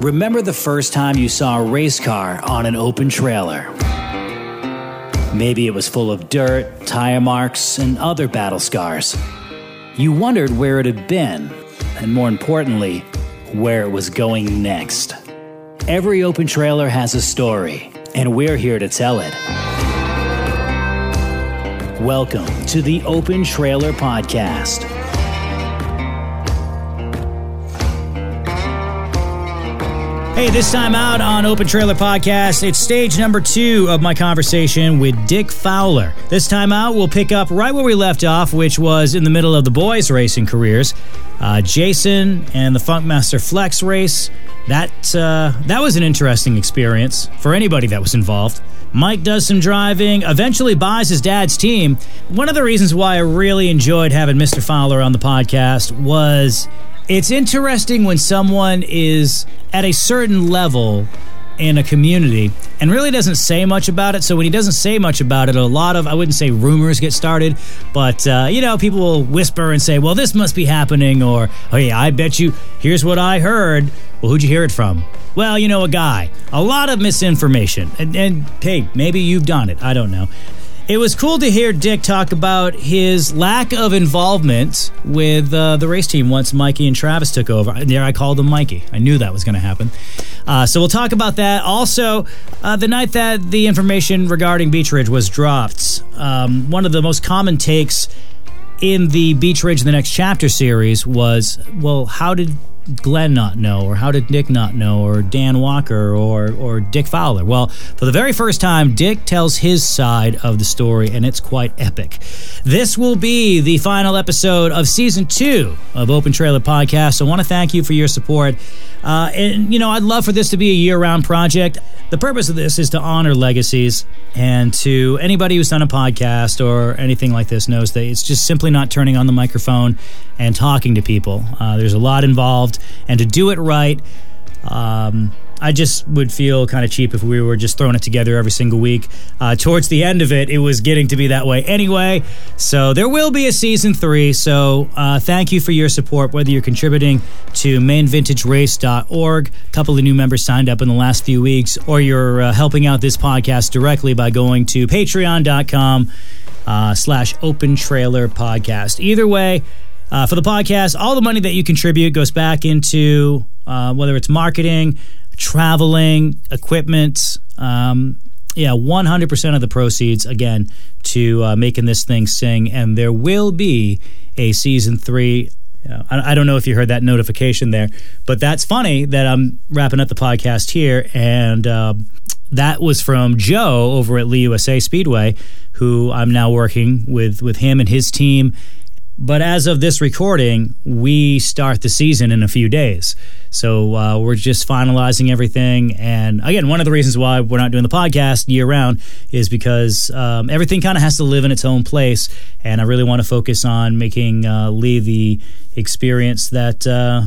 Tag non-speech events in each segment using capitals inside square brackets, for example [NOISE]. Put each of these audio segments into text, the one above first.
Remember the first time you saw a race car on an open trailer? Maybe it was full of dirt, tire marks, and other battle scars. You wondered where it had been, and more importantly, where it was going next. Every open trailer has a story, and we're here to tell it. Welcome to the Open Trailer Podcast. Hey, this time out on Open Trailer Podcast, it's stage number two of my conversation with Dick Fowler. This time out, we'll pick up right where we left off, which was in the middle of the boys' racing careers. Uh, Jason and the Funkmaster Flex race. That uh, that was an interesting experience for anybody that was involved. Mike does some driving, eventually buys his dad's team. One of the reasons why I really enjoyed having Mr. Fowler on the podcast was it's interesting when someone is at a certain level in a community and really doesn't say much about it. So when he doesn't say much about it, a lot of, I wouldn't say rumors get started, but, uh, you know, people will whisper and say, well, this must be happening, or, oh, yeah, I bet you, here's what I heard. Well, who'd you hear it from? Well, you know, a guy. A lot of misinformation. And, and hey, maybe you've done it. I don't know. It was cool to hear Dick talk about his lack of involvement with uh, the race team once Mikey and Travis took over. There, I called him Mikey. I knew that was going to happen. Uh, so we'll talk about that. Also, uh, the night that the information regarding Beech Ridge was dropped, um, one of the most common takes in the Beech Ridge the Next Chapter series was, well, how did Glenn not know, or how did Dick not know, or Dan Walker, or or Dick Fowler? Well, for the very first time, Dick tells his side of the story, and it's quite epic. This will be the final episode of season two of Open Trailer Podcast. So I want to thank you for your support. Uh, and, you know, I'd love for this to be a year round project. The purpose of this is to honor legacies. And to anybody who's done a podcast or anything like this knows that it's just simply not turning on the microphone and talking to people. Uh, there's a lot involved. And to do it right, um, I just would feel kind of cheap if we were just throwing it together every single week. Uh, towards the end of it, it was getting to be that way anyway. So there will be a season three. So uh, thank you for your support, whether you're contributing to mainvintagerace.org. A couple of new members signed up in the last few weeks, or you're uh, helping out this podcast directly by going to patreon.com uh, slash open trailer podcast. Either way, uh, for the podcast, all the money that you contribute goes back into uh, whether it's marketing, traveling, equipment. Um, yeah, 100% of the proceeds, again, to uh, making this thing sing. And there will be a season three. I, I don't know if you heard that notification there, but that's funny that I'm wrapping up the podcast here. And uh, that was from Joe over at Lee USA Speedway, who I'm now working with, with him and his team but as of this recording, we start the season in a few days. So uh, we're just finalizing everything. And again, one of the reasons why we're not doing the podcast year round is because um, everything kind of has to live in its own place. And I really want to focus on making uh, Lee the experience that uh,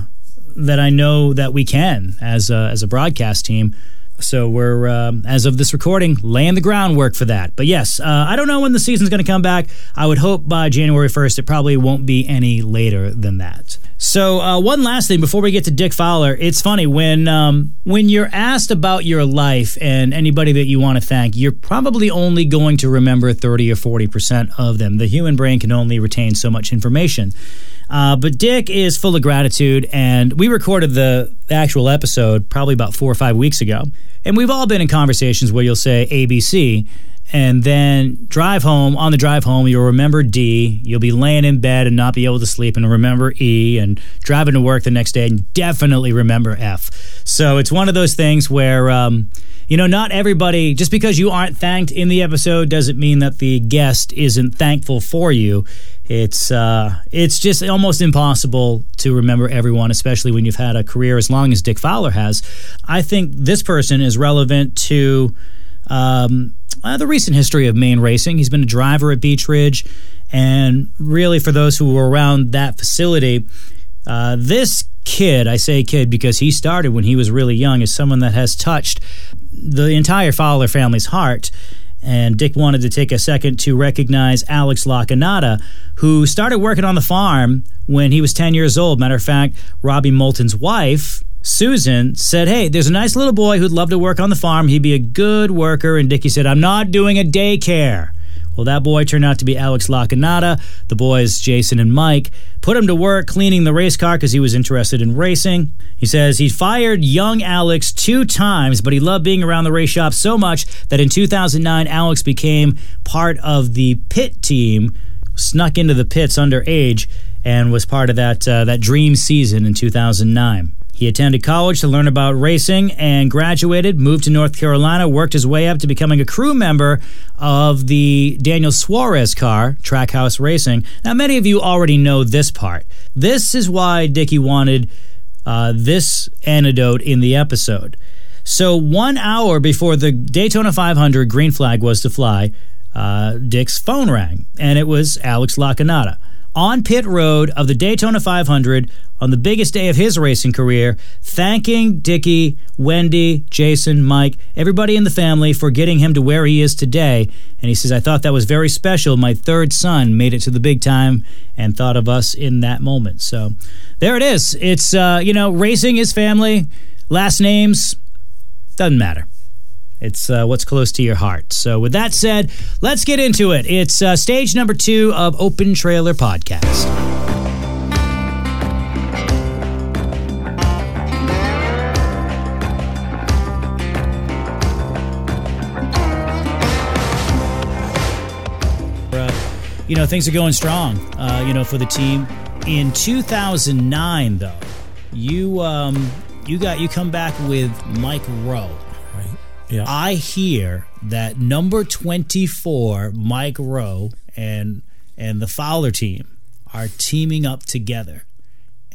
that I know that we can as a, as a broadcast team so we're, um, as of this recording, laying the groundwork for that. But yes, uh, I don't know when the season's going to come back. I would hope by January 1st. It probably won't be any later than that. So uh, one last thing before we get to Dick Fowler, it's funny when um, when you're asked about your life and anybody that you want to thank, you're probably only going to remember 30 or 40 percent of them. The human brain can only retain so much information. Uh, but Dick is full of gratitude, and we recorded the actual episode probably about four or five weeks ago. And we've all been in conversations where you'll say ABC, and then drive home. On the drive home, you'll remember D. You'll be laying in bed and not be able to sleep and remember E. And driving to work the next day and definitely remember F. So it's one of those things where. Um, you know, not everybody, just because you aren't thanked in the episode doesn't mean that the guest isn't thankful for you. It's uh, it's just almost impossible to remember everyone, especially when you've had a career as long as Dick Fowler has. I think this person is relevant to um, uh, the recent history of Maine racing. He's been a driver at Beech Ridge, and really for those who were around that facility, uh, this kid, I say kid because he started when he was really young, is someone that has touched the entire Fowler family's heart. And Dick wanted to take a second to recognize Alex Lacanata, who started working on the farm when he was 10 years old. Matter of fact, Robbie Moulton's wife Susan said, Hey, there's a nice little boy who'd love to work on the farm. He'd be a good worker. And Dickie said, I'm not doing a daycare. Well, that boy turned out to be Alex Lacanata. The boys, Jason and Mike, put him to work cleaning the race car because he was interested in racing. He says he fired young Alex two times, but he loved being around the race shop so much that in 2009, Alex became part of the pit team, snuck into the pits underage, and was part of that, uh, that dream season in 2009. He attended college to learn about racing and graduated, moved to North Carolina, worked his way up to becoming a crew member of the Daniel Suarez car, Trackhouse Racing. Now, many of you already know this part. This is why Dickie wanted uh, this anecdote in the episode. So, one hour before the Daytona 500 green flag was to fly, uh, Dick's phone rang, and it was Alex Lacanata on pit road of the Daytona 500 on the biggest day of his racing career, thanking Dickie, Wendy, Jason, Mike, everybody in the family for getting him to where he is today. And he says, I thought that was very special. My third son made it to the big time and thought of us in that moment. So there it is. It's, uh, you know, racing is family, last names, doesn't matter. It's uh, what's close to your heart. So, with that said, let's get into it. It's uh, stage number two of Open Trailer Podcast. Uh, you know, things are going strong, uh, you know, for the team. In 2009, though, you um, you got you come back with Mike Rowe yeah. I hear that number 24, Mike Rowe, and and the Fowler team are teaming up together.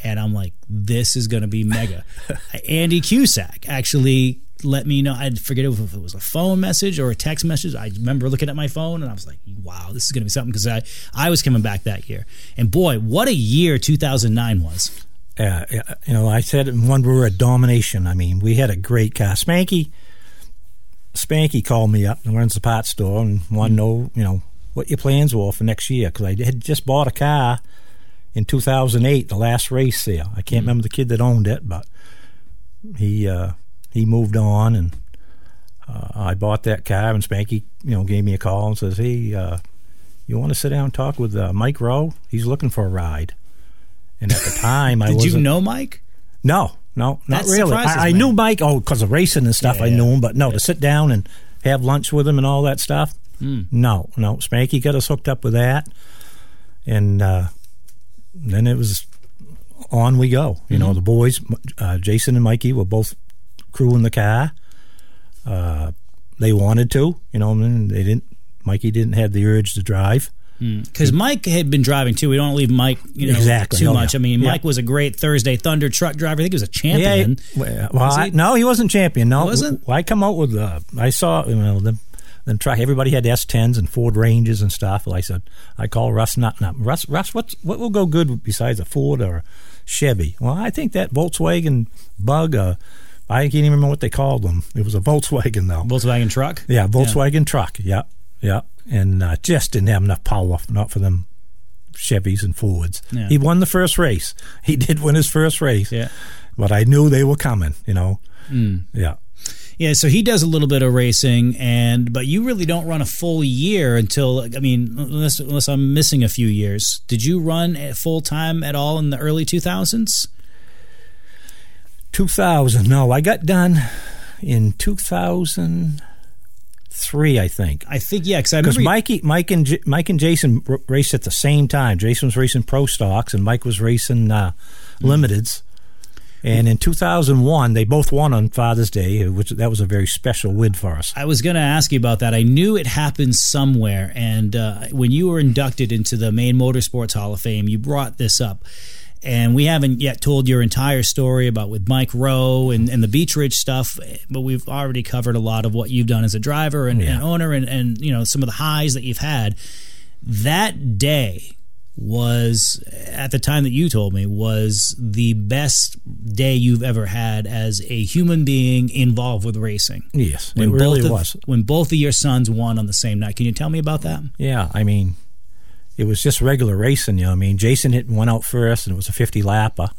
And I'm like, this is going to be mega. [LAUGHS] Andy Cusack actually let me know. I forget if it was a phone message or a text message. I remember looking at my phone and I was like, wow, this is going to be something because I, I was coming back that year. And boy, what a year 2009 was. Yeah, uh, you know, I said in one word, domination. I mean, we had a great cast. Spanky – Spanky called me up and runs the parts store and wanted to know, you know, what your plans were for next year because I had just bought a car in 2008, the last race there. I can't mm remember the kid that owned it, but he uh, he moved on and uh, I bought that car and Spanky, you know, gave me a call and says, "Hey, uh, you want to sit down and talk with uh, Mike Rowe? He's looking for a ride." And at the [LAUGHS] time, I was did you know Mike? No, no, not that really. I, I knew Mike, oh, because of racing and stuff. Yeah, I yeah. knew him, but no, to sit down and have lunch with him and all that stuff. Mm. No, no. Spanky got us hooked up with that, and uh, then it was on we go. You mm-hmm. know, the boys, uh, Jason and Mikey, were both crewing the car. Uh, they wanted to, you know, and they didn't. Mikey didn't have the urge to drive because mm. Mike had been driving too. We don't leave Mike, you know, exactly. too oh, much. I mean, yeah. Mike was a great Thursday Thunder truck driver. I think he was a champion. Yeah, well, I, no, he wasn't champion. No, wasn't. I come out with. Uh, I saw you know them. Then truck. Everybody had S tens and Ford Rangers and stuff. I said, I call Russ. Not not Russ. Russ. What's what will go good besides a Ford or a Chevy? Well, I think that Volkswagen Bug. Uh, I can't even remember what they called them. It was a Volkswagen though. Volkswagen truck. Yeah, Volkswagen yeah. truck. Yeah, yeah and uh, just didn't have enough power, not for them Chevys and Fords. Yeah. He won the first race. He [LAUGHS] did win his first race. Yeah. But I knew they were coming, you know. Mm. Yeah. Yeah, so he does a little bit of racing, and but you really don't run a full year until I mean, unless unless I'm missing a few years. Did you run full time at all in the early 2000s? 2000. No, I got done in 2000 three, I think. I think yeah, because I because Mikey, Mike and J- Mike and Jason r- raced at the same time. Jason was racing pro stocks, and Mike was racing uh, Mm. limiteds. And in 2001, they both won on Father's Day, which that was a very special win for us. I was going to ask you about that. I knew it happened somewhere, and uh, when you were inducted into the Maine Motorsports Hall of Fame, you brought this up. And we haven't yet told your entire story about with Mike Rowe and, and the Beech Ridge stuff, but we've already covered a lot of what you've done as a driver and, Yeah. and owner and, and you know some of the highs that you've had. That day was at the time that you told me was the best day you've ever had as a human being involved with racing. Yes, When it really of, was. When both of your sons won on the same night. Can you tell me about that? Yeah, I mean, it was just regular racing. You know, I mean, Jason hit went out first, and it was a 50 lapper,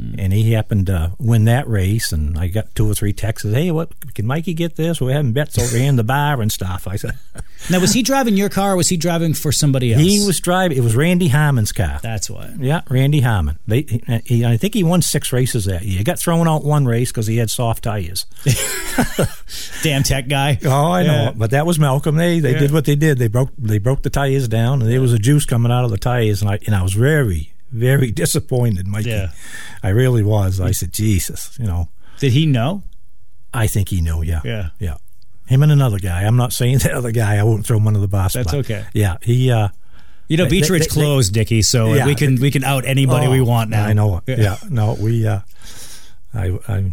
Mm. and he happened to win that race. And I got two or three texts. Hey, what can Mikey get this? We're having bets over here in the bar and stuff. I said, [LAUGHS] Now, was he driving your car or was he driving for somebody else? he was driving. It was Randy Harmon's car. That's why. Yeah, Randy Harmon. They, he, uh, he, I think he won six races that year. He got thrown out one race because he had soft tires. [LAUGHS] Damn tech guy. Oh, I know, but that was Malcolm. They they Yeah. did what they did. They broke they broke the tires down, and there was a juice coming out of the tires, and I and I was very very disappointed, Mikey. Yeah. I really was. I said, Jesus, you know, Did he know? I think he knew. Yeah, Yeah. yeah. Him and another guy. I'm not saying [LAUGHS] the other guy. I won't throw him under the bus. That's but okay. Yeah, he. uh You know, Beech Ridge closed, Dickie, so Yeah. we can we can out anybody oh, we want now. I know it. Yeah. no, we. uh I. I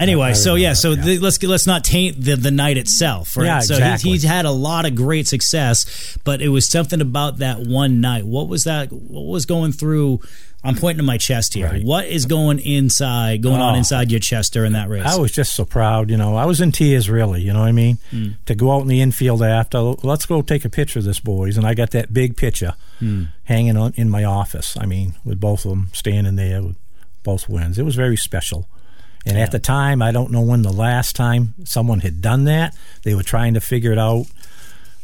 Anyway, so yeah, so yeah. the, let's let's not taint the the night itself, right? Yeah, so exactly. he, he's had a lot of great success, but it was something about that one night. What was that? What was going through? I'm pointing to my chest here. Right. What is going inside, going on Oh. inside your chest during that race? I was just so proud, you know. I was in tears, really. You know what I mean? Hmm. To go out in the infield after, let's go take a picture of this, boys. And I got that big picture hmm. hanging on in my office. I mean, with both of them standing there with both wins. It was very special. And at the time, I don't know when the last time someone had done that. They were trying to figure it out.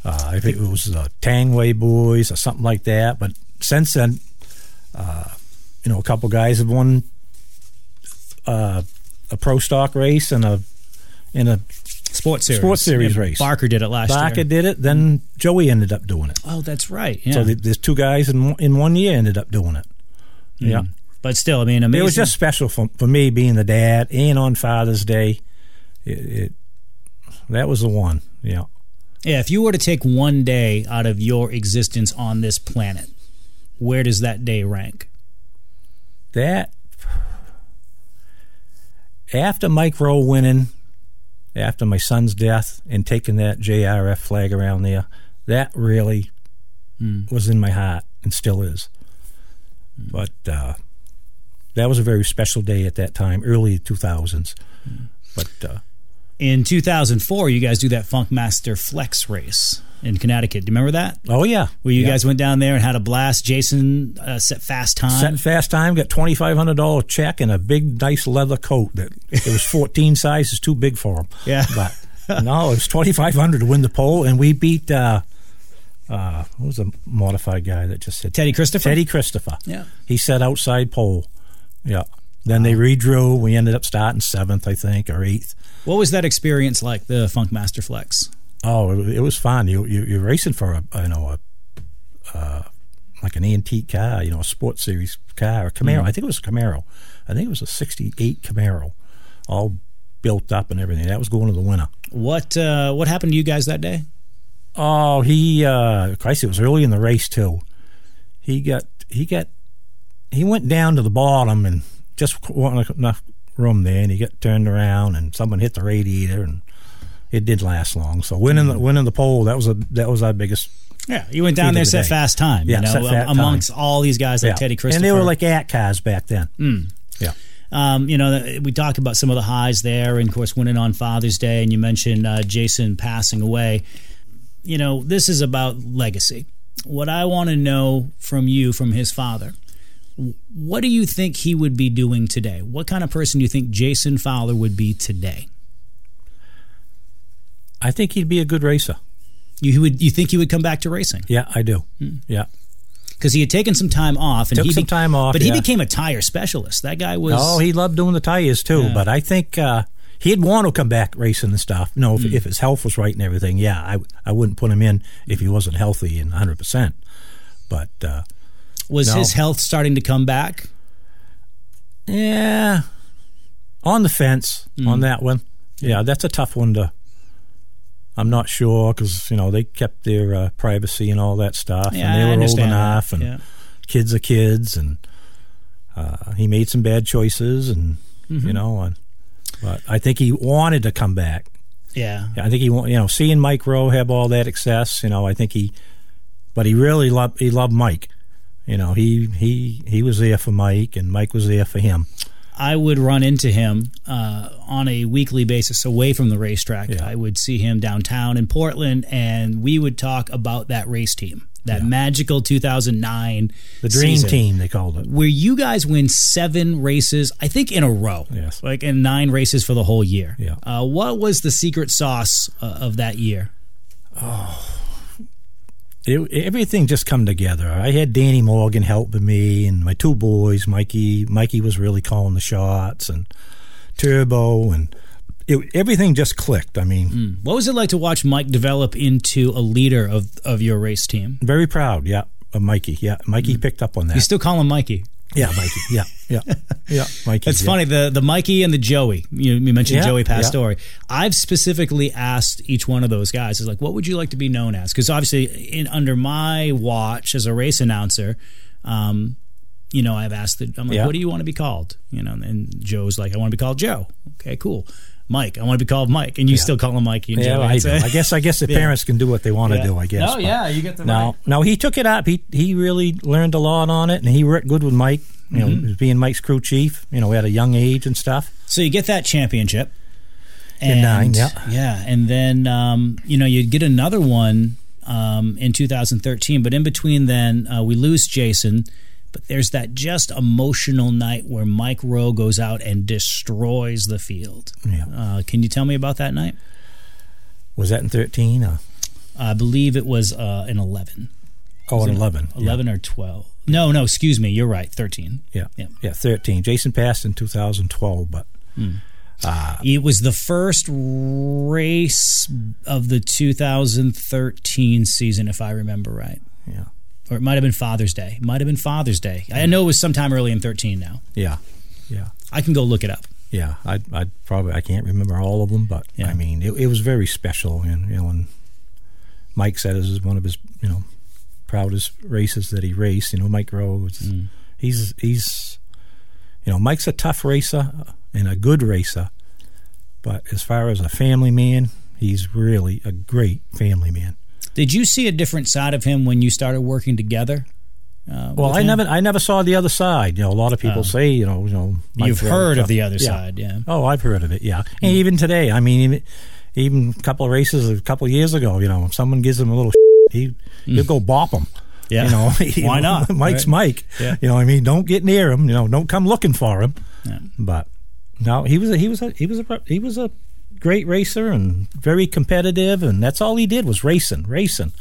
Uh, if it was the Tangway boys or something like that. But since then, uh, you know, a couple guys have won uh, a pro stock race and a in a Sports series, Sports series Yeah, race. Barker did it last Barker year. Barker did it. Then Joey ended up doing it. Oh, that's right. Yeah, So th- there's two guys in one- in one year ended up doing it. Yeah, but still, I mean, amazing. it was just special for for me being the dad and on Father's Day. It, it that was the one. Yeah. yeah. If you were to take one day out of your existence on this planet, where does that day rank? That after Mike Rowe winning, after my son's death and taking that JRF flag around there, that really was in my heart and still is. But uh, that was a very special day at that time, early 2000s. But uh, In 2004, you guys do that Funkmaster Flex race in Connecticut. Do you remember that? oh yeah, Where you Yeah. guys went down there and had a blast. Jason uh, set fast time. Set fast time, got twenty five hundred dollar check and a big nice leather coat that it was fourteen [LAUGHS] sizes too big for him. Yeah. but [LAUGHS] no, it was twenty five hundred to win the pole, and we beat uh, uh, what was a modified guy that just said Teddy Christopher. Teddy Christopher. Yeah. he set outside pole. Yeah. Then they redrew. We ended up starting seventh, I think, or eighth. What was that experience like, the Funkmaster Flex? Oh, it, it was fun. You, you you're racing for a you know a uh, like an antique car, you know, a sports series car, a Camaro. I think it was a Camaro. I think it was a '68 Camaro, all built up and everything. That was going to the winner. What uh, what happened to you guys that day? Oh, he uh Christ, it was early in the race too. He got he got he went down to the bottom and just wasn't enough room there, and he got turned around and someone hit the radiator and it did last long. So winning the winning the pole that was a that was our biggest Yeah, you went down there, set day. fast time. Yeah, you know, set fat time. amongst all these guys like Teddy Christopher. and they were like at cars back then. Yeah. Um, you know, we talked about some of the highs there, and of course, winning on Father's Day, and you mentioned uh, Jason passing away. You know, this is about legacy. What I want to know from you, from his father, what do you think he would be doing today? What kind of person do you think Jason Fowler would be today? I think he'd be a good racer. You would you think he would come back to racing Yeah, I do. Hmm. Yeah. because he had taken some time off and Took he some time off, but he became a tire specialist. That guy was Oh, he loved doing the tires too. Yeah. But I think uh, he'd want to come back racing and stuff. No, Hmm. if, if his health was right and everything, yeah, I I wouldn't put him in if he wasn't healthy and 100. percent But uh, was No. his health starting to come back. yeah, on the fence Hmm. on that one. Yeah, that's a tough one to. I'm not sure because you know they kept their uh, privacy and all that stuff, Yeah, and they were old understand that. enough, and Yeah. kids are kids, and uh, he made some bad choices, and Mm-hmm. you know, and, but I think he wanted to come back. Yeah. I think he, you know, seeing Mike Rowe have all that success, you know, I think he, but he really loved he loved Mike. You know, he he he was there for Mike, and Mike was there for him. I would run into him uh, on a weekly basis away from the racetrack. Yeah. I would see him downtown in Portland, and we would talk about that race team, that magical 2009 The dream season, team, they called it. where you guys win seven races, I think in a row. Yes. like in nine races for the whole year. Yeah. Uh, what was the secret sauce uh, of that year? It, everything just come together. I had Danny Morgan helping me, and my two boys, Mikey. Mikey was really calling the shots, and Turbo, and it, everything just clicked. I mean, What was it like to watch Mike develop into a leader of of your race team? very proud. Yeah, of Mikey. Yeah, Mikey Mm. picked up on that. You still call him Mikey. Yeah, Mikey. Yeah, yeah, [LAUGHS] yeah, Mikey. It's yeah. funny the the Mikey and the Joey. You, you mentioned Yeah, Joey yeah. Pastore. I've specifically asked each one of those guys is like, what would you like to be known as? Because obviously, in under my watch as a race announcer, um, you know, I've asked. The, I'm like, Yeah. what do you want to be called? You know, and Joe's like, I want to be called Joe. Okay, cool. Mike, I want to be called Mike, and you still call him Mikey and Yeah, Joey. I, It's do. a- I guess. I guess the [LAUGHS] Yeah. parents can do what they want to Yeah. do. I guess. Oh yeah, you get the No, right. no, he took it up. He he really learned a lot on it, and he worked good with Mike. You Mm-hmm. know, being Mike's crew chief. You know, at a young age and stuff. So you get that championship. In nine, yeah. Yeah. And then, um, you know, you get another one um, in 2013. But in between then, uh, we lose Jason. But there's that just emotional night where Mike Rowe goes out and destroys the field. Yeah. Uh, can you tell me about that night? Was that in thirteen? Or, I believe it was uh, in 11. oh, in eleven. 11 or 12. No, no, excuse me. You're right. 13. Yeah. Yeah. yeah, thirteen. Jason passed in two thousand twelve, but It was the first race of the 2013 season, if I remember right. yeah, Or it might have been Father's Day. Might have been Father's Day. I know it was sometime early in 13 now. yeah, yeah. I can go look it up. Yeah, I I probably I can't remember all of them, but Yeah. I mean it, it was very special, and you know, and Mike said this is one of his you know proudest races that he raced. You know, Mike Rowe, Mm. he's he's you know Mike's a tough racer and a good racer, but as far as a family man, he's really a great family man. Did you see a different side of him when you started working together? Uh, Well, I him? never I never saw the other side. You know, a lot of people Oh. say you know, you know, you've heard of uh, the other Yeah. side, yeah. Oh, I've heard of it. Yeah, and mm. even today, I mean, even, even a couple of races a couple of years ago, you know, if someone gives him a little, [LAUGHS] he mm. he'll go bop him. Yeah. You know, [LAUGHS] Why not? [LAUGHS] Mike's Right. Mike. Yeah. You know, what I mean, don't get near him. You know, don't come looking for him. Yeah. But no, he was a, he was a, he was a he was a great racer and very competitive, and that's all he did was racing, racing.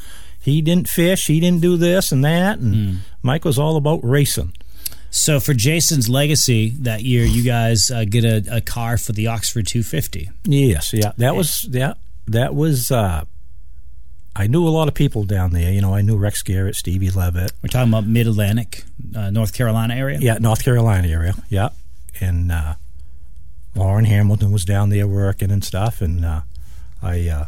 He didn't fish. He didn't do this and that, and Hmm. Mike was all about racing. So for Jason's legacy that year, you guys uh, get a, a car for the Oxford 250. Yes, yeah, that was yeah, that was. uh I knew a lot of people down there. You know, I knew Rex Garrett, Stevie Levitt, We're talking about Mid Atlantic, uh, North Carolina area. yeah, North Carolina area, yeah, and uh Lauren Hamilton was down there working and stuff, and uh I uh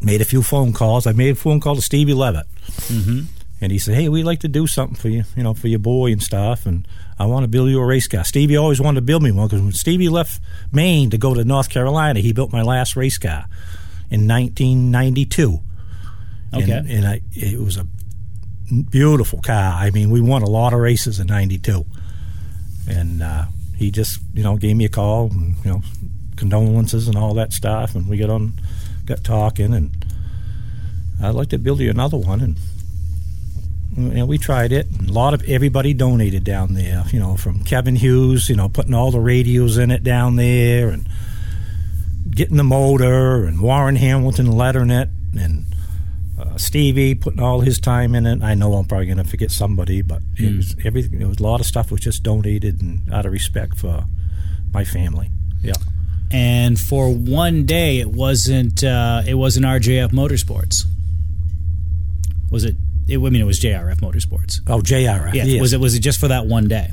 made a few phone calls. I made a phone call to Stevie Levitt, hmm and he said, "Hey, we'd like to do something for you, you know, for your boy and stuff, and I want to build you a race car." Stevie always wanted to build me one because when Stevie left Maine to go to North Carolina, he built my last race car in 1992. Okay. and, and I, it was a beautiful car. I mean, we won a lot of races in '92, and uh, he just, you know, gave me a call, and, you know, condolences and all that stuff, and we got on, got talking, and I'd like to build you another one, and know, we tried it. And a lot of everybody donated down there, you know, from Kevin Hughes, you know, putting all the radios in it down there, and getting the motor, and Warren Hamilton lettering it, and uh, Stevie putting all his time in it. I know I'm probably going to forget somebody, but it Mm. was everything. It was a lot of stuff was just donated and out of respect for my family. Yeah, And for one day, it wasn't uh, it wasn't RJF Motorsports. Was it? it? I mean, it was JRF Motorsports. oh JRF. Yeah. yes. Was it? Was it just for that one day?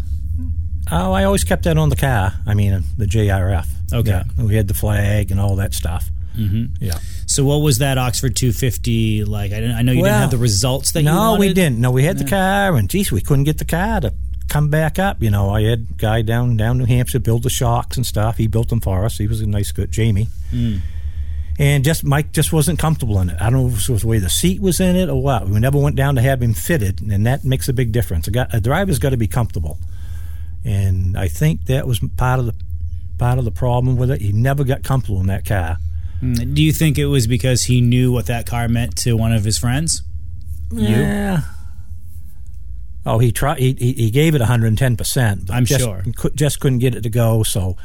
Oh, I always kept that on the car. I mean, the JRF. Okay. Yeah, we had the flag and all that stuff. hmm Yeah. So, what was that Oxford 250 like? I, I know you didn't have the results that you no, we didn't. No, we had the car, and geez, we couldn't get the car to come back up. You know, I had a guy down down New Hampshire build the shocks and stuff. He built them for us. He was a nice good Jamie. Mm. And just Mike just wasn't comfortable in it. I don't know if it was the way the seat was in it or what. We never went down to have him fitted, and that makes a big difference. A, guy, a driver's got to be comfortable. and I think that was part of the part of the problem with it. He never got comfortable in that car. Mm, Do you think it was because he knew what that car meant to one of his friends? Yeah. Oh, he tried. He, he he gave it 110 percent. I'm just, sure. cou- just couldn't get it to go. So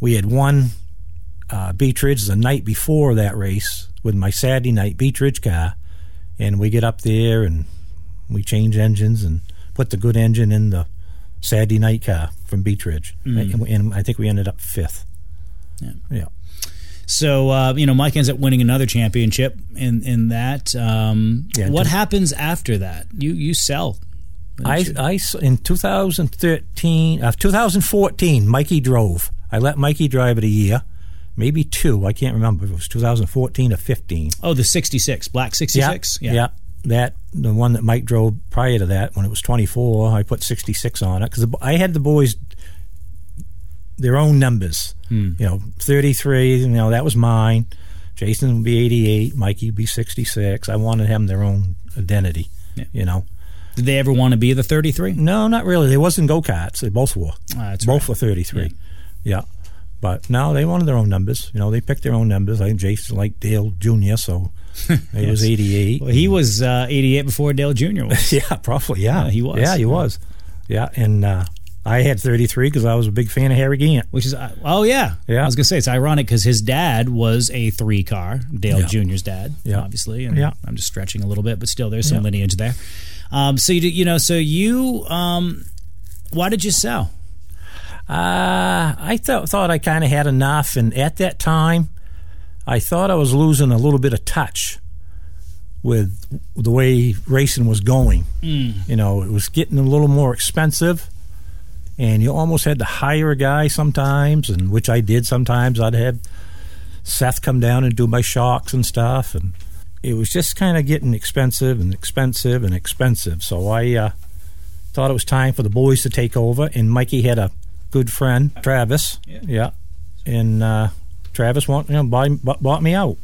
we had won uh, Beech Ridge the night before that race with my Saturday night Beech Ridge car, and we get up there and we change engines and put the good engine in the Saturday night car from Beech Ridge, and, and I think we ended up fifth. Yeah. Yeah. So uh, you know, Mike ends up winning another championship in in that. Um, Yeah, what happens after that? You you sell. I, I in 2013, uh, 2014, Mikey drove. I let Mikey drive it a year, maybe two. I can't remember if it was 2014 or 15. Oh, the '66 black '66. Yeah, yeah. That the one that Mike drove prior to that when it was 24. I put 66 on it because I had the boys their own numbers. Hmm. You know, 33. You know that was mine. Jason would be 88. Mikey would be 66. I wanted them their own identity. Yeah. You know. Did they ever want to be the 33? No, not really. They wasn't go karts. They both were. That's both were thirty three. Yeah. But no, they wanted their own numbers. You know, they picked their own numbers. I think Jason liked Dale Junior, so [LAUGHS] he was eighty eight. Well, he was uh, 88 before Dale Jr. was. [LAUGHS] yeah, probably. Yeah, Yeah, he was. Yeah, he was. Yeah, and uh, I had thirty three because I was a big fan of Harry Gant. Which is uh, oh yeah Yeah. I was gonna say it's ironic because his dad was a three car Dale Yeah. Jr.'s dad Yeah. obviously and Yeah. I'm just stretching a little bit but still there's some Yeah. lineage there. Um, so you you know so you um, why did you sell? Uh, I thought thought I kind of had enough, and at that time, I thought I was losing a little bit of touch with the way racing was going. Mm. You know, it was getting a little more expensive, and you almost had to hire a guy sometimes, and which I did sometimes. I'd have Seth come down and do my shocks and stuff, and it was just kind of getting expensive and expensive and expensive. So I uh, thought it was time for the boys to take over, and Mikey had a good friend, Travis. Yeah. and uh, Travis want, you know, buy, bought me out.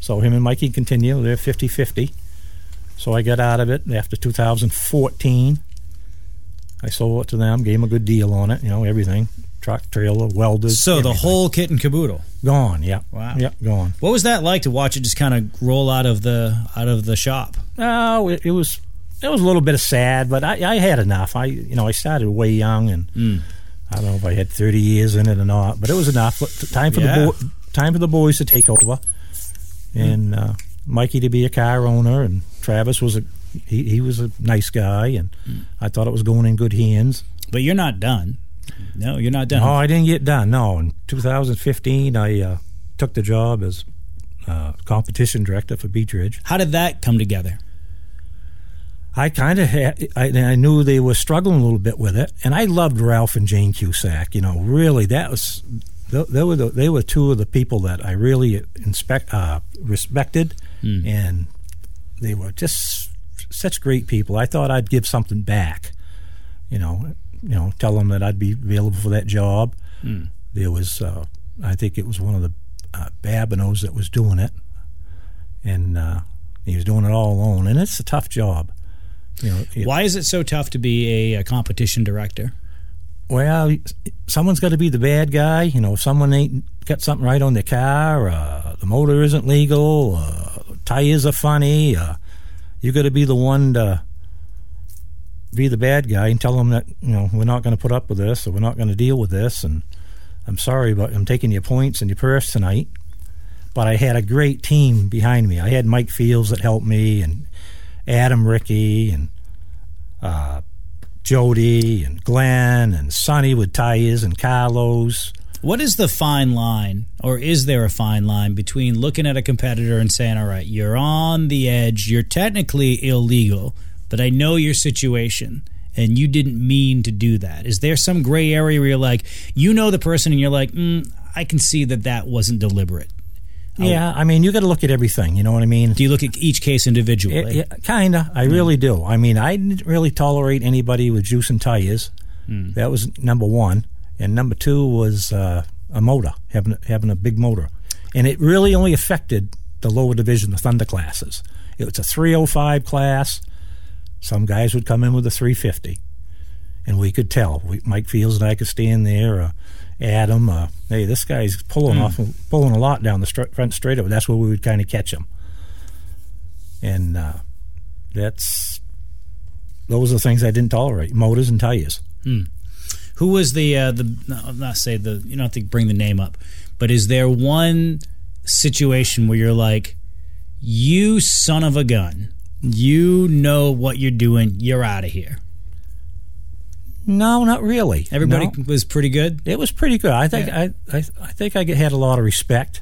So him and Mikey continue. They're 50-50. So I got out of it after 2014. I sold it to them, gave them a good deal on it. You know, everything, truck, trailer, welders. So the whole kit and caboodle. gone. Yeah. Wow. Yep, gone. What was that like to watch it just kind of roll out of the out of the shop? Oh, it, it was it was a little bit of sad, but I, I had enough. I you know I started way young, and Mm. I don't know if I had thirty years in it or not, but it was enough. But Time for Yeah. the bo- time for the boys to take over, and uh, Mikey to be a car owner, and Travis was a he, he was a nice guy, and I thought it was going in good hands. But you're not done. No, you're not done. No, I didn't get done. No, in 2015, I uh, took the job as uh, competition director for Beech Ridge. How did that come together? I kind of had, I, I knew they were struggling a little bit with it, and I loved Ralph and Jane Cusack. You know, really, that was they, they were the, they were two of the people that I really inspect uh, respected, and they were just such great people. I thought I'd give something back. You know, you know, tell them that I'd be available for that job. There was, uh, I think it was one of the uh, Babineaus that was doing it, and uh, he was doing it all alone, and it's a tough job. You know, it- Why is it so tough to be a, a competition director? well, someone's got to be the bad guy. You know, if someone ain't got something right on their car, uh, the motor isn't legal, uh, tires are funny, uh, you got to be the one to be the bad guy and tell them that you know we're not going to put up with this or we're not going to deal with this. And I'm sorry, but I'm taking your points and your purse tonight. But I had a great team behind me. I had Mike Fields that helped me, and Adam Ricky, and uh, Jody, and Glenn, and Sonny with tires, and Carlos. What is the fine line, or is there a fine line between looking at a competitor and saying, all right, you're on the edge, you're technically illegal, but I know your situation and you didn't mean to do that? Is there some gray area where you're like, you know the person and you're like, mm, I can see that that wasn't deliberate? Yeah, I mean, you got to look at everything. You know what I mean? Do you look at each case individually? Yeah, kinda. I really do. I mean, I didn't really tolerate anybody with juice and tires. That was number one, and number two was uh, a motor having having a big motor, and it really only affected the lower division, the Thunder classes. It was a 305 class. Some guys would come in with a 350, and we could tell. We, Mike Fields and I could stand there, or Adam. Uh, hey, this guy's pulling off, pulling a lot down the str- front straight. That's where we would kind of catch him, and uh, that's those are the things I didn't tolerate: motors and tires. Who was the uh, the no, not say the you don't have to bring the name up, but is there one situation where you're like, you son of a gun, you know what you're doing, you're out of here. No, not really. Everybody No. was pretty good. It was pretty good. I think Yeah. I, I I think I had a lot of respect.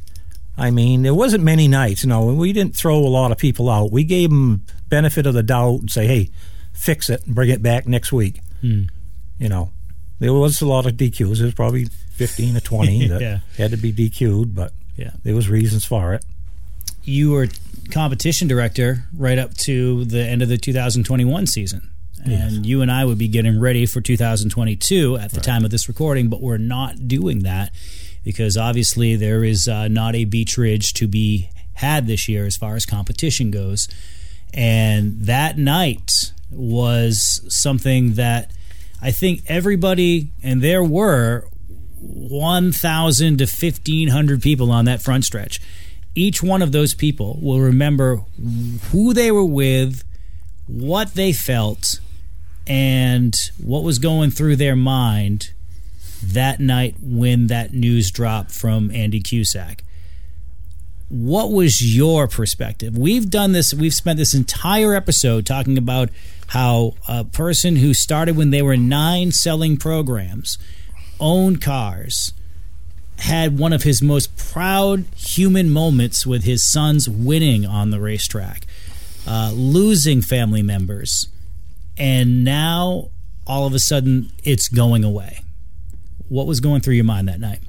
I mean, there wasn't many nights. No, we didn't throw a lot of people out. We gave them benefit of the doubt and say, "Hey, fix it and bring it back next week." Hmm. You know, there was a lot of DQs. There was probably fifteen or twenty [LAUGHS] that Yeah. had to be DQ'd, but Yeah. there was reasons for it. You were competition director right up to the end of the 2021 season. And you and I would be getting ready for 2022 at the time of this recording, but we're not doing that because obviously there is uh, not a Beech Ridge to be had this year as far as competition goes. And that night was something that I think everybody, and there were 1,000 to 1,500 people on that front stretch. Each one of those people will remember who they were with, what they felt, and what was going through their mind that night when that news dropped from Andy Cusack. What was your perspective? We've done this, we've spent this entire episode talking about how a person who started when they were nine selling programs, owned cars, had one of his most proud human moments with his sons winning on the racetrack, uh, losing family members, and now all of a sudden it's going away. What was going through your mind that night?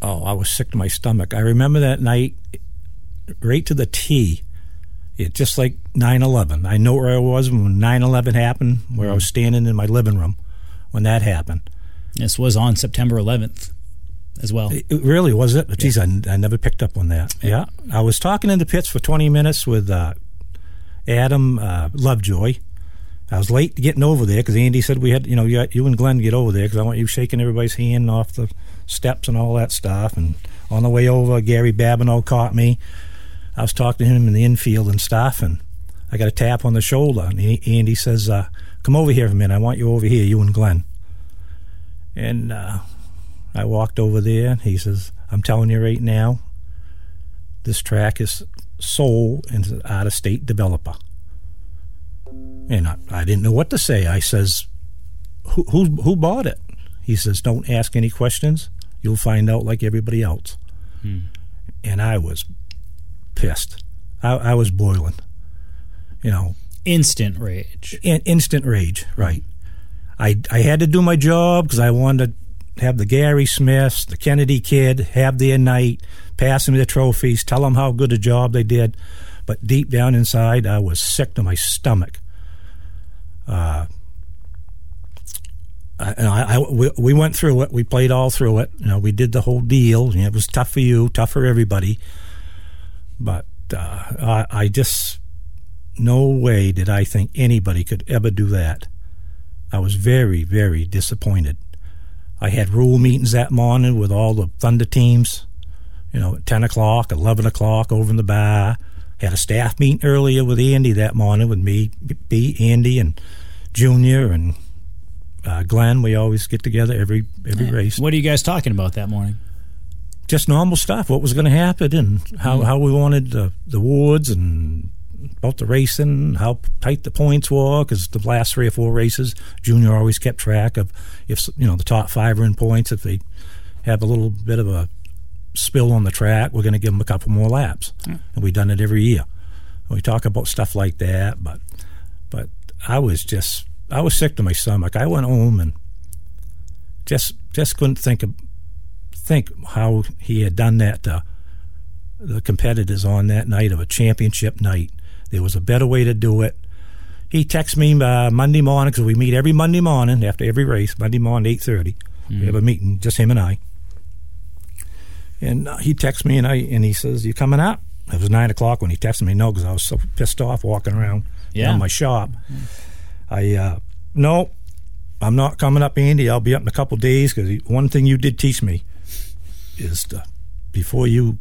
Oh, I was sick to my stomach. I remember that night right to the T. It just like 9/11. I know where I was when 9/11 happened, where I was standing in my living room when that happened. This was on September 11th as well. It really was it. Geez, I, I never picked up on that. Yeah, I was talking in the pits for 20 minutes with uh, Adam uh, Lovejoy. I was late getting over there because Andy said we had, you know, you, you and Glenn get over there because I want you shaking everybody's hand off the steps and all that stuff. And on the way over, Gary Babineau caught me. I was talking to him in the infield and stuff, and I got a tap on the shoulder. And he, Andy says, uh, "Come over here for a minute. I want you over here, you and Glenn." And uh, I walked over there, and he says, "I'm telling you right now, this track is sold and an out-of-state developer." And I, I didn't know what to say. I says, who, who who bought it? He says, "Don't ask any questions. You'll find out like everybody else." And I was pissed. I, I was boiling. You know, Instant rage. in, instant rage. Right. I I had to do my job because I wanted to have the Gary Smiths, the Kennedy kid, have their night, pass them the trophies, tell them how good a job they did. But deep down inside, I was sick to my stomach. Uh, I, I, I- we, we went through it. We played all through it. You know, we did the whole deal. You know, it was tough for you, tough for everybody. But uh, I, I just no way did I think anybody could ever do that. I was very, very disappointed. I had rule meetings that morning with all the Thunder teams, you know, at 10 o'clock, 11 o'clock over in the bar. Had a staff meeting earlier with Andy that morning with me, B, Andy, and Junior, and uh, Glenn. We always get together every every race. What are you guys talking about that morning? Just normal stuff. What was going to happen and how, mm-hmm. how we wanted the, the woods and about the racing, how tight the points were. Because the last three or four races, Junior always kept track of if you know the top five are in points. If they have a little bit of a spill on the track, we're going to give them a couple more laps, and we've done it every year. We talk about stuff like that, but but I was just I was sick to my stomach. I went home and just just couldn't think of think how he had done that to the competitors on that night of a championship night. There was a better way to do it. He texts me uh, Monday morning because we meet every Monday morning after every race. Monday morning, eight thirty. We have a meeting, just him and I. And uh, he texts me and I and he says, "You coming up?" It was nine o'clock when he texted me. No, because I was so pissed off walking around Yeah. down my shop. I uh, no, I'm not coming up, Andy. I'll be up in a couple days because one thing you did teach me is to, before you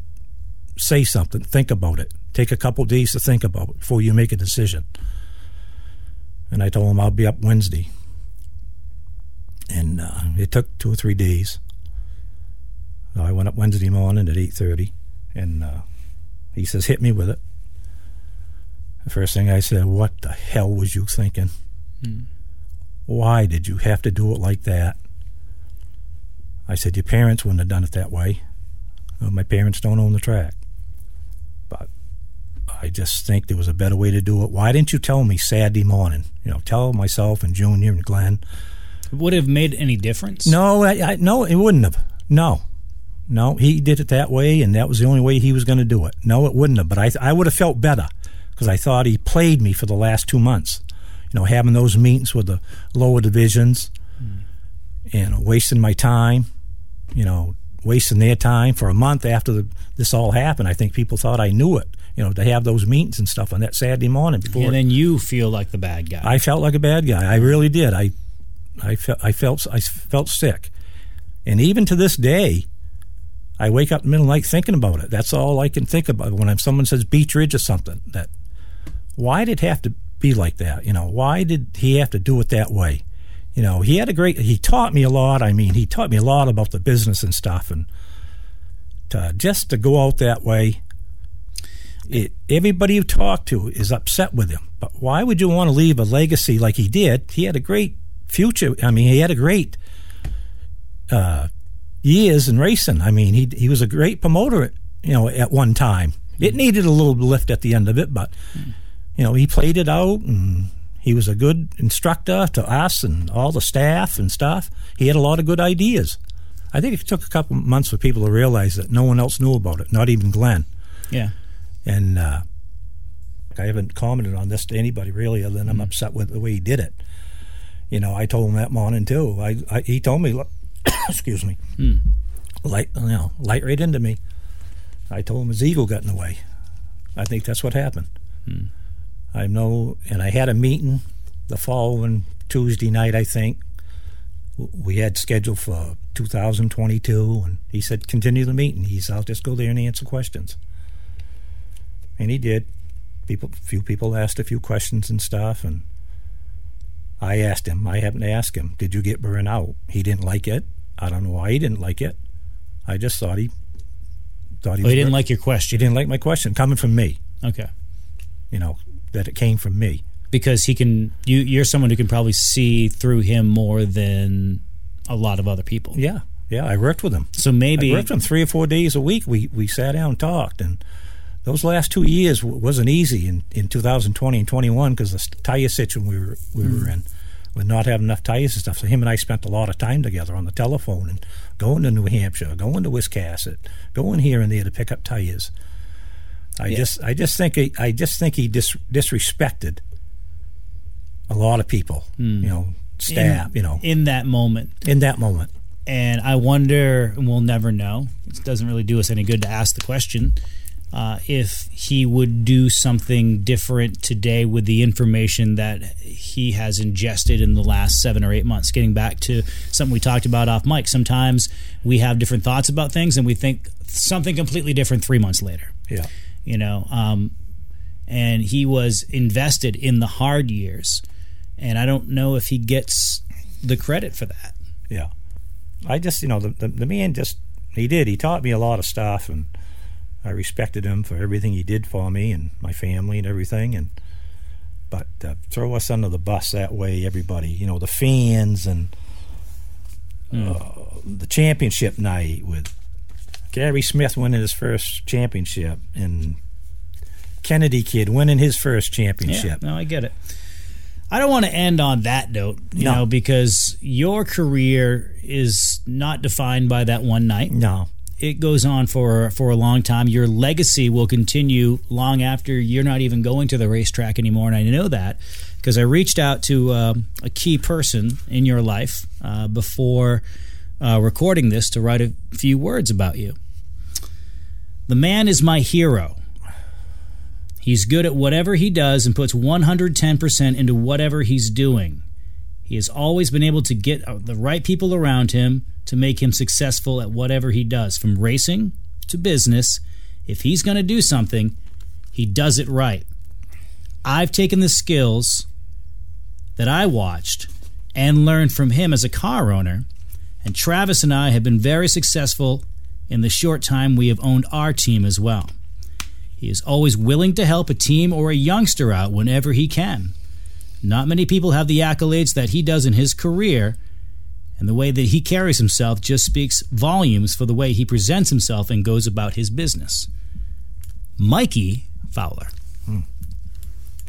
say something, think about it. Take a couple days to think about it before you make a decision. And I told him I'll be up Wednesday. And uh, it took two or three days. So I went up Wednesday morning at 8.30, and uh, he says, hit me with it. The first thing I said, what the hell was you thinking? Mm. Why did you have to do it like that? I said, Your parents wouldn't have done it that way. Well, my parents don't own the track. But I just think there was a better way to do it. Why didn't you tell me Saturday morning? You know, tell myself and Junior and Glenn. It would have made any difference? No, I, I, no, it wouldn't have. No, no, he did it that way, and that was the only way he was going to do it. No, it wouldn't have. But I, I would have felt better because I thought he played me for the last two months you know, having those meetings with the lower divisions mm. and wasting my time, you know, wasting their time for a month after the, this all happened. I think people thought I knew it, you know, to have those meetings and stuff on that Saturday morning before. And then you feel like the bad guy. I felt like a bad guy. I really did. I, I felt, I felt, I felt sick, and even to this day, I wake up in the middle of the night thinking about it. That's all I can think about when someone says Beech Ridge or something. That why did it have to be like that? You know, why did he have to do it that way? You know, he had a great. He taught me a lot. I mean, he taught me a lot about the business and stuff, and to, just to go out that way. It, everybody you talk to is upset with him. But why would you want to leave a legacy like he did? He had a great future. I mean, he had a great uh, years in racing. I mean, he he was a great promoter. You know, at one time, it needed a little lift at the end of it, but. Mm you know, he played it out and he was a good instructor to us and all the staff and stuff. He had a lot of good ideas. I think it took a couple months for people to realize that no one else knew about it, not even Glenn. Yeah. And uh, I haven't commented on this to anybody really, other than I'm mm. upset with the way he did it. You know, I told him that morning too. I, I he told me, [COUGHS] excuse me, mm. light you know, light right into me. I told him his ego got in the way. I think that's what happened. Mm. I know, and I had a meeting the following Tuesday night, I think. We had scheduled for 2022, and he said, continue the meeting. He said, I'll just go there and answer questions. And he did. People, few people asked a few questions and stuff, and I asked him. I happened to ask him, "Did you get burned out?" He didn't like it. I don't know why he didn't like it. I just thought he thought he. Oh, he didn't like your question. He didn't like my question coming from me. Okay. You know, that it came from me because he can you you're someone who can probably see through him more than a lot of other people. Yeah. Yeah, I worked with him. So maybe I worked with him 3 or 4 days a week. We we sat down and talked and those last 2 years wasn't easy in, in 2020 and 21 because the tire situation we were we mm. were in with not having enough tires and stuff. So him and I spent a lot of time together on the telephone and going to New Hampshire, going to Wiscasset, going here and there to pick up tires. I yeah. just I just think he, I just think he dis, disrespected a lot of people, mm. you know, staff, in, you know, in that moment. In that moment. And I wonder, and we'll never know. It doesn't really do us any good to ask the question. Uh, if he would do something different today with the information that he has ingested in the last seven or eight months. Getting back to something we talked about off mic, sometimes we have different thoughts about things and we think something completely different three months later. Yeah you know. Um, and he was invested in the hard years, and I don't know if he gets the credit for that. Yeah, I just you know the, the, the man just he did he taught me a lot of stuff, and I respected him for everything he did for me and my family and everything, and but uh, throw us under the bus that way, everybody, you know, the fans and. Mm. Uh, the championship night with Gary Smith winning his first championship and Kennedy kid winning his first championship. Yeah, no, I get it. I don't want to end on that note, you no. know, because your career is not defined by that one night. No. It goes on for for a long time. Your legacy will continue long after you're not even going to the racetrack anymore, and I know that because I reached out to uh, a key person in your life uh, before uh, recording this to write a few words about you. The man is my hero. He's good at whatever he does and puts 110% into whatever he's doing. He has always been able to get uh, the right people around him to make him successful at whatever he does, from racing to business. If he's going to do something, he does it right. I've taken the skills that I watched and learned from him as a car owner, and Travis and I have been very successful in the short time we have owned our team as well. He is always willing to help a team or a youngster out whenever he can. Not many people have the accolades that he does in his career, and the way that he carries himself just speaks volumes for the way he presents himself and goes about his business. Mikey Fowler. Hmm.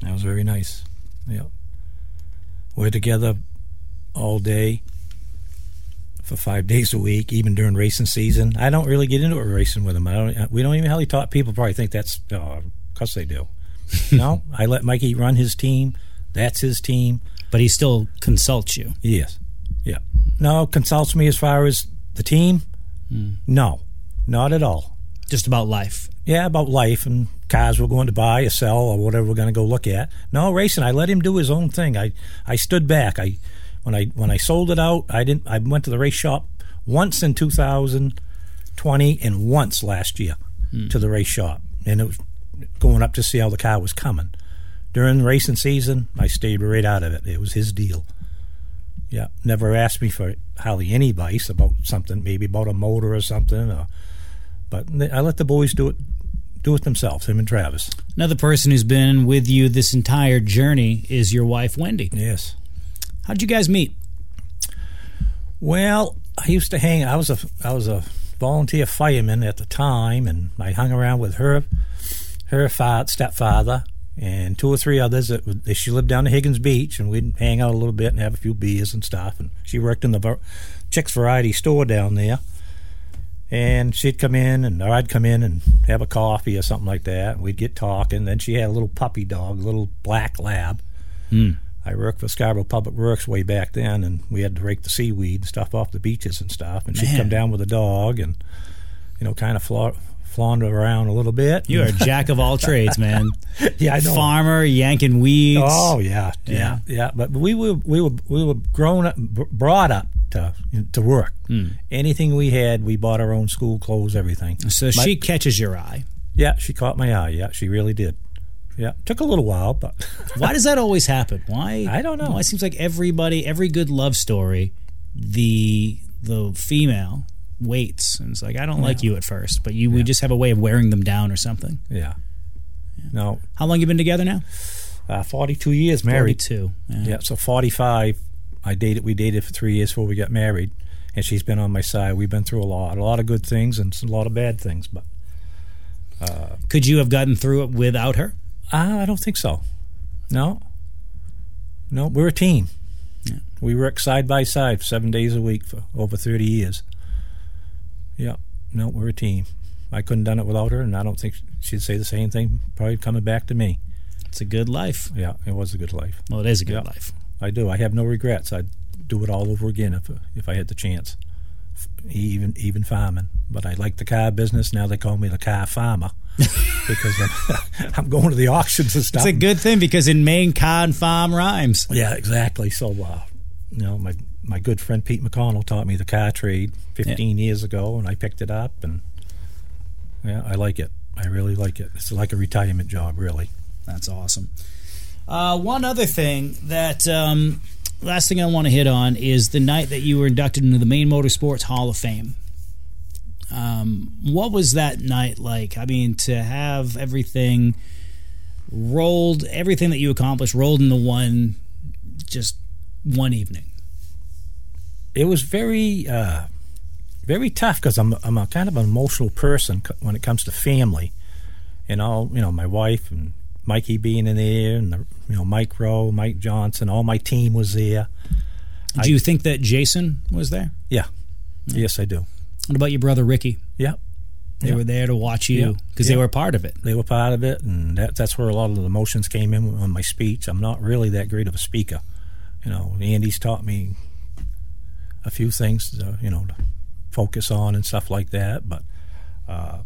That was very nice. Yep. We're together all day for five days a week, even during racing season. I don't really get into it racing with him. I don't. We don't even hardly talk. People probably think that's oh, of course they do. [LAUGHS] no, I let Mikey run his team. That's his team. But he still consults you. Yes. Yeah. No, consults me as far as the team. Hmm. No, not at all. Just about life. Yeah, about life and cars we're going to buy or sell or whatever we're going to go look at. No, racing. I let him do his own thing. I, I stood back. I when I when I sold it out, I didn't. I went to the race shop once in 2020 and once last year hmm. to the race shop, and it was going up to see how the car was coming. During the racing season, I stayed right out of it. It was his deal. Yeah, never asked me for hardly any advice about something, maybe about a motor or something. Or, but I let the boys do it, do it themselves. Him and Travis. Another person who's been with you this entire journey is your wife, Wendy. Yes. How'd you guys meet? Well, I used to hang. I was a I was a volunteer fireman at the time, and I hung around with her, her father, stepfather, and two or three others. That she lived down at Higgins Beach, and we'd hang out a little bit and have a few beers and stuff. And she worked in the Chicks Variety store down there. And she'd come in, and or I'd come in and have a coffee or something like that. And we'd get talking. Then she had a little puppy dog, a little black lab. Hmm. I worked for Scarborough Public Works way back then, and we had to rake the seaweed and stuff off the beaches and stuff. And she'd come down with a dog and, you know, kind of fla- flounder around a little bit. You are a [LAUGHS] jack of all trades, man. [LAUGHS] yeah, I know. Farmer, yanking weeds. Oh yeah, yeah, yeah. But we were we were we were grown up, brought up to to work. Hmm. Anything we had, we bought our own school clothes, everything. So My- she catches your eye. Yeah, she caught my eye. Yeah, she really did. Yeah, took a little while, but [LAUGHS] Why does that always happen? Why? I don't know. Why it seems like everybody, every good love story, the the female waits and it's like, I don't like you at first, but you we just have a way of wearing them down or something. yeah. No, How long you been together now? uh, forty-two years married. Forty-two. Yeah. Yeah, so 45. I dated. We dated for three years before we got married, and she's been on my side. We've been through a lot, a lot of good things and a lot of bad things. But Could you have gotten through it without her? Uh, I don't think so. No, no, we're a team. We work side by side seven days a week for over 30 years. Yeah, no, we're a team. I couldn't done it without her, and I don't think she'd say the same thing. Probably coming back to me. It's a good life. Yeah, it was a good life. Well, it is a good Yeah. life. I do. I have no regrets. I'd do it all over again if if I had the chance. Even even farming, but I like the car business. Now they call me the car farmer because I'm, [LAUGHS] I'm going to the auctions and stuff. It's a good thing because in Maine, car and farm rhymes. yeah, exactly. So, uh, you know, my my good friend Pete McConnell taught me the car trade 15 years ago, and I picked it up, and yeah, I like it. I really like it. It's like a retirement job, really. That's awesome. Uh, one other thing that um, last thing I want to hit on is the night that you were inducted into the Maine Motorsports Hall of Fame. Um, what was that night like? I mean, to have everything rolled, everything that you accomplished rolled into one, just one evening. it was very uh, very tough because I'm I'm a kind of an emotional person when it comes to family, and all you know my wife and Mikey being in there, and the, you know Mike Rowe, Mike Johnson, all my team was there. Do you think that Jason was there? Yeah, yes I do. What about your brother Ricky? Yeah, They Yeah. were there to watch you because they were part of it. they were part of it, and that, that's where a lot of the emotions came in on my speech. I'm not really that great of a speaker, you know. Andy's taught me a few things, to, you know, to focus on and stuff like that. But uh,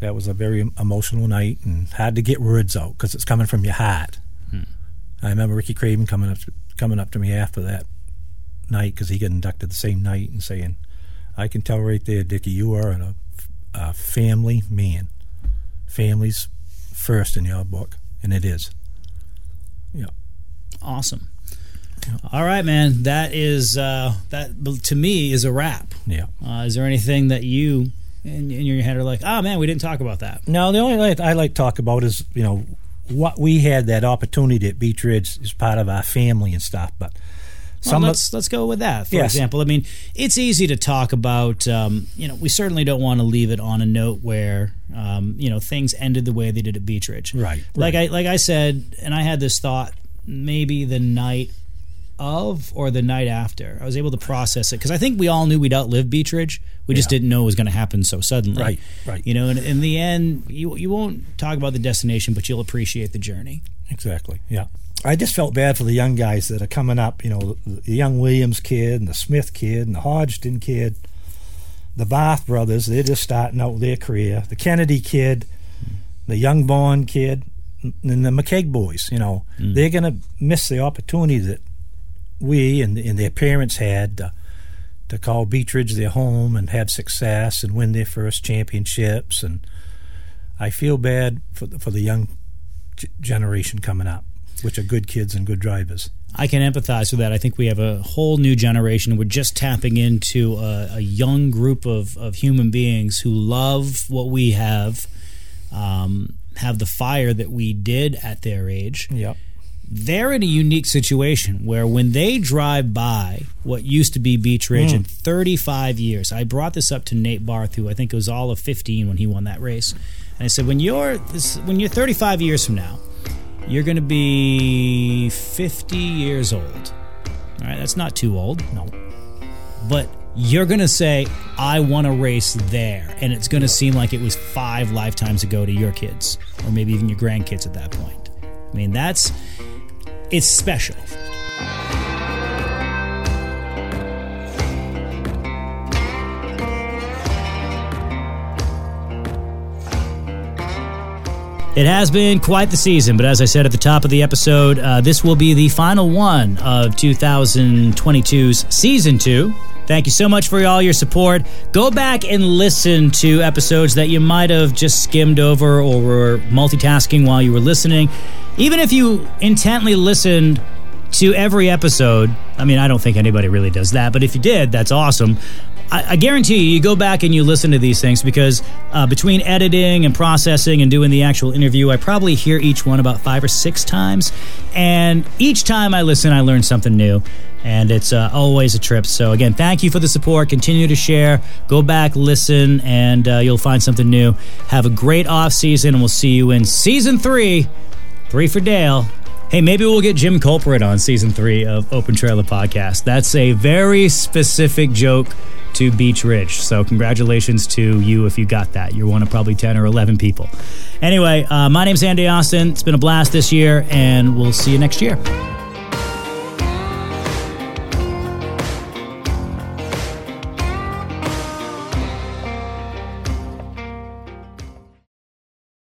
that was a very emotional night, and had to get words out because it's coming from your heart. I remember Ricky Craven coming up coming up to me after that night because he got inducted the same night and saying, "I can tell right there, Dickie, you are a, a family man. Families first in your book, and it is." Yeah. Awesome. All right, man. That is uh, that to me is a wrap. Yeah. Uh, is there anything that you in, in your head are like, oh man, we didn't talk about that? No, the only thing I like to talk about is you know what we had that opportunity at Beech Ridge is part of our family and stuff, but. Well, let's let's go with that. For Yes. example, I mean, it's easy to talk about. Um, you know, we certainly don't want to leave it on a note where um, you know things ended the way they did at Beech Ridge. Right, Like I like I said, and I had this thought maybe the night of or the night after. I was able to process it because I think we all knew we'd outlive Beech Ridge. We just Yeah. didn't know it was going to happen so suddenly. Right, right. You know, and in the end, you you won't talk about the destination, but you'll appreciate the journey. Exactly. Yeah. I just felt bad for the young guys that are coming up. You know, the, young Williams kid and the Smith kid and the Hodgson kid, the Bath brothers. They're just starting out their career. The Kennedy kid, the young Bond kid, and the McKeag boys. You know, mm. they're going to miss the opportunity that we and, and their parents had to, to call Beech Ridge their home and have success and win their first championships. And I feel bad for the, for the young g- generation coming up, which are good kids and good drivers. I can empathize with that. I think we have a whole new generation. We're just tapping into a, a young group of, of human beings who love what we have, um, have the fire that we did at their age. Yep. They're in a unique situation where when they drive by what used to be Beech Ridge in hmm. 35 years, I brought this up to Nate Barth, who I think it was all of 15 when he won that race, and I said, when you're this, when you're 35 years from now, you're going to be 50 years old. All right, that's not too old. No. But you're going to say, I want to race there. And it's going to seem like it was five lifetimes ago to your kids, or maybe even your grandkids at that point. I mean, that's, it's special. It has been quite the season, but as I said at the top of the episode, uh, this will be the final one of 2022's season two. Thank you so much for all your support. Go back and listen to episodes that you might have just skimmed over or were multitasking while you were listening. Even if you intently listened to every episode, I mean, I don't think anybody really does that, but if you did, that's awesome. I, guarantee you, you go back and you listen to these things because uh, between editing and processing and doing the actual interview, I probably hear each one about five or six times. And each time I listen, I learn something new. And it's uh, always a trip. So, again, thank you for the support. Continue to share. Go back, listen, and uh, you'll find something new. Have a great off season, and we'll see you in season three. Three for Dale. Hey, maybe we'll get Jim Culprit on season three of Open Trailer Podcast. That's a very specific joke to Beech Ridge. So, congratulations to you if you got that. You're one of probably 10 or 11 people. Anyway, uh, my name's Andy Austin. It's been a blast this year, and we'll see you next year.